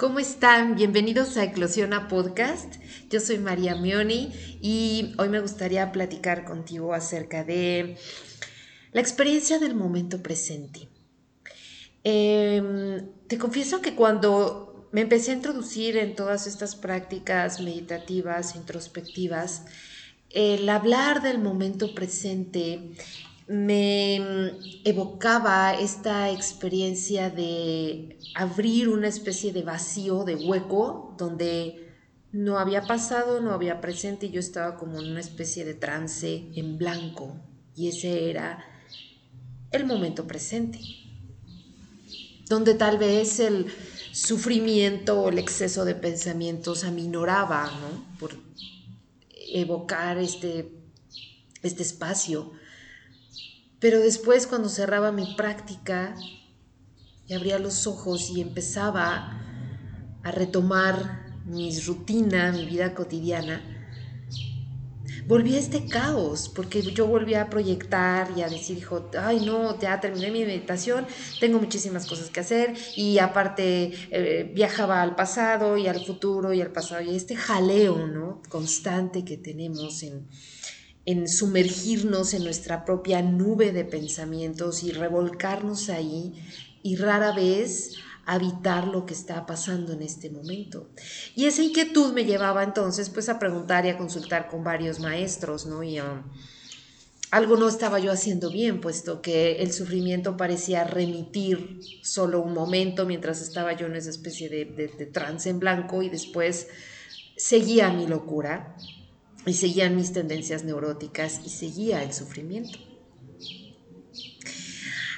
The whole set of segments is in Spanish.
¿Cómo están? Bienvenidos a Eclosiona Podcast. Yo soy María Mioni y hoy me gustaría platicar contigo acerca de la experiencia del momento presente. Em, te confieso que cuando me empecé a introducir en todas estas prácticas meditativas, introspectivas, el hablar del momento presente me evocaba esta experiencia de abrir una especie de vacío, de hueco, donde no había pasado, no había presente y yo estaba como en una especie de trance en blanco. Y ese era el momento presente, donde tal vez el sufrimiento o el exceso de pensamientos aminoraba, ¿no? Por evocar este, este espacio pero después cuando cerraba mi práctica y abría los ojos y empezaba a retomar mi rutina, mi vida cotidiana, volví a este caos, porque yo volví a proyectar y a decir, hijo, ay no, ya terminé mi meditación, tengo muchísimas cosas que hacer y aparte eh, viajaba al pasado y al futuro y al pasado y este jaleo, ¿no? Constante que tenemos en, en sumergirnos en nuestra propia nube de pensamientos y revolcarnos ahí y rara vez habitar lo que está pasando en este momento. Y esa inquietud me llevaba entonces pues a preguntar y a consultar con varios maestros, ¿no? Y um, algo no estaba yo haciendo bien, puesto que el sufrimiento parecía remitir solo un momento mientras estaba yo en esa especie de, de trance en blanco y después seguía mi locura y seguían mis tendencias neuróticas y seguía el sufrimiento.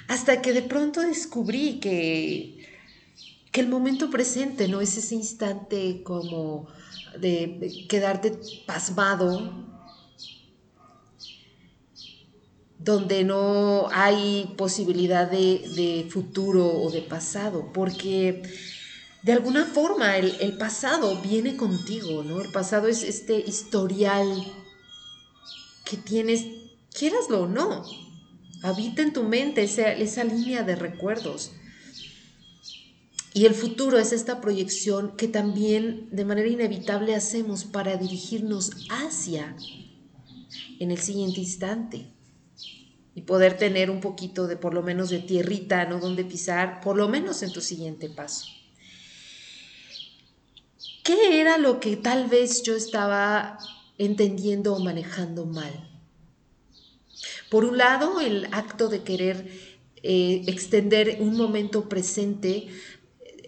Hasta que de pronto descubrí que, que el momento presente no es ese instante como de quedarte pasmado, donde no hay posibilidad de, de futuro o de pasado, porque de alguna forma el, pasado viene contigo, ¿no? El pasado es este historial que tienes, quieraslo o no, habita en tu mente esa, esa línea de recuerdos. Y el futuro es esta proyección que también de manera inevitable hacemos para dirigirnos hacia en el siguiente instante y poder tener un poquito de por lo menos de tierrita, ¿no? Donde pisar, por lo menos en tu siguiente paso. ¿Qué era lo que tal vez yo estaba entendiendo o manejando mal? Por un lado, el acto de querer eh, extender un momento presente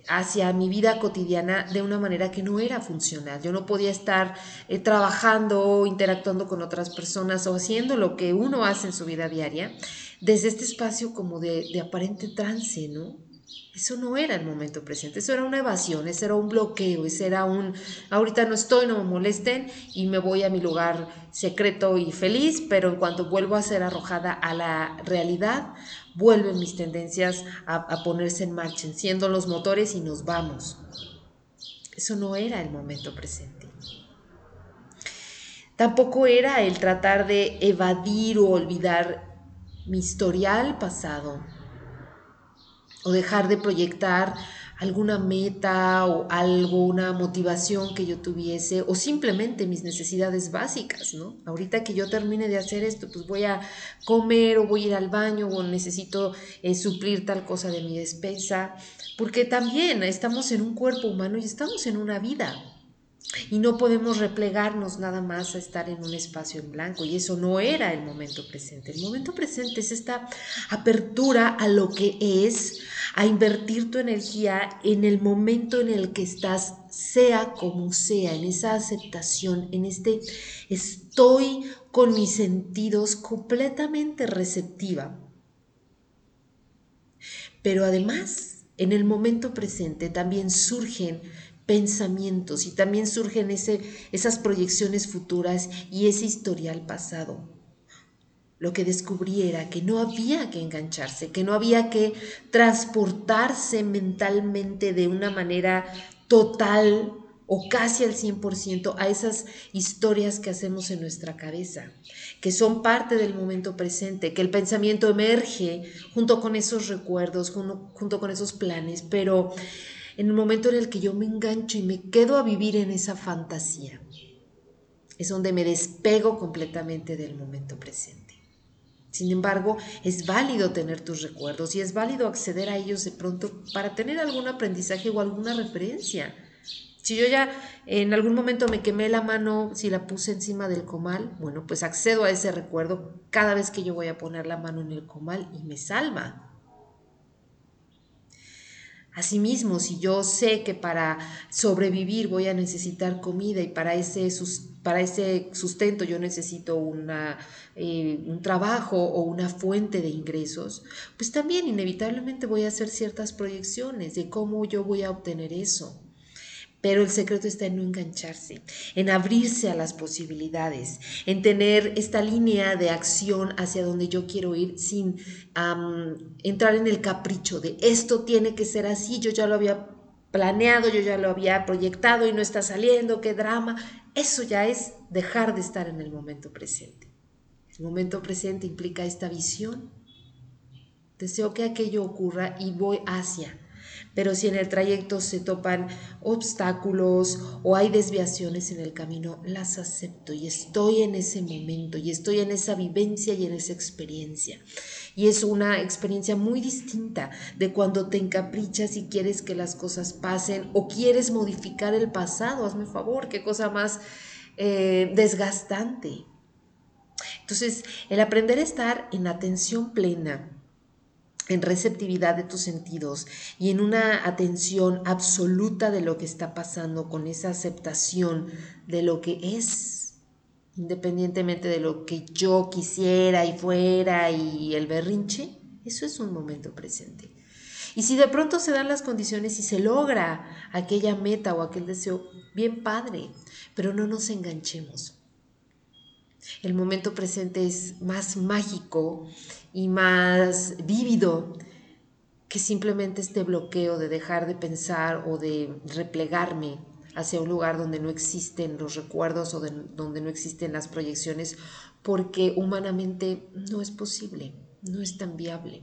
hacia mi vida cotidiana de una manera que no era funcional. Yo no podía estar eh, trabajando, interactuando con otras personas o haciendo lo que uno hace en su vida diaria desde este espacio como de aparente trance, ¿no? Eso no era el momento presente, eso era una evasión, eso era un bloqueo, eso era un, ahorita no estoy, no me molesten y me voy a mi lugar secreto y feliz, pero en cuanto vuelvo a ser arrojada a la realidad, vuelven mis tendencias a, ponerse en marcha, enciendo los motores y nos vamos. Eso no era el momento presente. Tampoco era el tratar de evadir o olvidar mi historial pasado, o dejar de proyectar alguna meta o algo, una motivación que yo tuviese o simplemente mis necesidades básicas, ¿no? Ahorita que yo termine de hacer esto, pues voy a comer o voy a ir al baño o necesito eh, suplir tal cosa de mi despensa, porque también estamos en un cuerpo humano y estamos en una vida, y no podemos replegarnos nada más a estar en un espacio en blanco. Y eso no era el momento presente. El momento presente es esta apertura a lo que es, a invertir tu energía en el momento en el que estás, sea como sea, en esa aceptación, en este estoy con mis sentidos completamente receptiva. Pero además, en el momento presente también surgen pensamientos y también surgen ese, esas proyecciones futuras y ese historial pasado. Lo que descubrí era que no había que engancharse, que no había que transportarse mentalmente de una manera total o casi al 100% a esas historias que hacemos en nuestra cabeza, que son parte del momento presente, que el pensamiento emerge junto con esos recuerdos, junto, con esos planes, pero en el momento en el que yo me engancho y me quedo a vivir en esa fantasía, es donde me despego completamente del momento presente. Sin embargo, es válido tener tus recuerdos y es válido acceder a ellos de pronto para tener algún aprendizaje o alguna referencia. Si yo ya en algún momento me quemé la mano, si la puse encima del comal, bueno, pues accedo a ese recuerdo cada vez que yo voy a poner la mano en el comal y me salva. Asimismo, si yo sé que para sobrevivir voy a necesitar comida y para ese, para ese sustento yo necesito una, eh, un trabajo o una fuente de ingresos, pues también inevitablemente voy a hacer ciertas proyecciones de cómo yo voy a obtener eso. Pero el secreto está en no engancharse, en abrirse a las posibilidades, en tener esta línea de acción hacia donde yo quiero ir sin entrar en el capricho de esto tiene que ser así, yo ya lo había planeado, yo ya lo había proyectado y no está saliendo, qué drama. Eso ya es dejar de estar en el momento presente. El momento presente implica esta visión. Deseo que aquello ocurra y voy hacia pero si en el trayecto se topan obstáculos o hay desviaciones en el camino, las acepto y estoy en ese momento y estoy en esa vivencia y en esa experiencia. Y es una experiencia muy distinta de cuando te encaprichas y quieres que las cosas pasen o quieres modificar el pasado. Hazme favor, qué cosa más eh, desgastante. Entonces, el aprender a estar en atención plena en receptividad de tus sentidos y en una atención absoluta de lo que está pasando, con esa aceptación de lo que es, independientemente de lo que yo quisiera y fuera y el berrinche, eso es un momento presente. Y si de pronto se dan las condiciones y se logra aquella meta o aquel deseo, bien padre, pero no nos enganchemos. El momento presente es más mágico y más vívido que simplemente este bloqueo de dejar de pensar o de replegarme hacia un lugar donde no existen los recuerdos o donde no existen las proyecciones, porque humanamente no es posible, no es tan viable.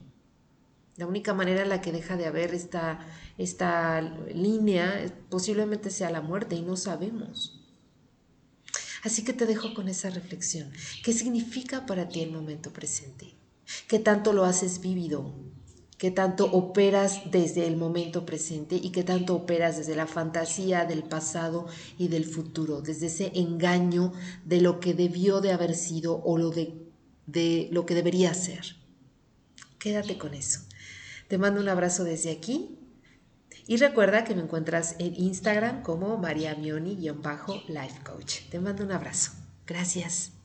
La única manera en la que deja de haber esta, esta línea posiblemente sea la muerte y no sabemos. Así que te dejo con esa reflexión. ¿Qué significa para ti el momento presente? qué tanto lo haces vivido, qué tanto operas desde el momento presente y qué tanto operas desde la fantasía del pasado y del futuro, desde ese engaño de lo que debió de haber sido o lo de, de lo que debería ser. Quédate con eso. Te mando un abrazo desde aquí y recuerda que me encuentras en Instagram como María Mioni-Life Coach. Te mando un abrazo. Gracias.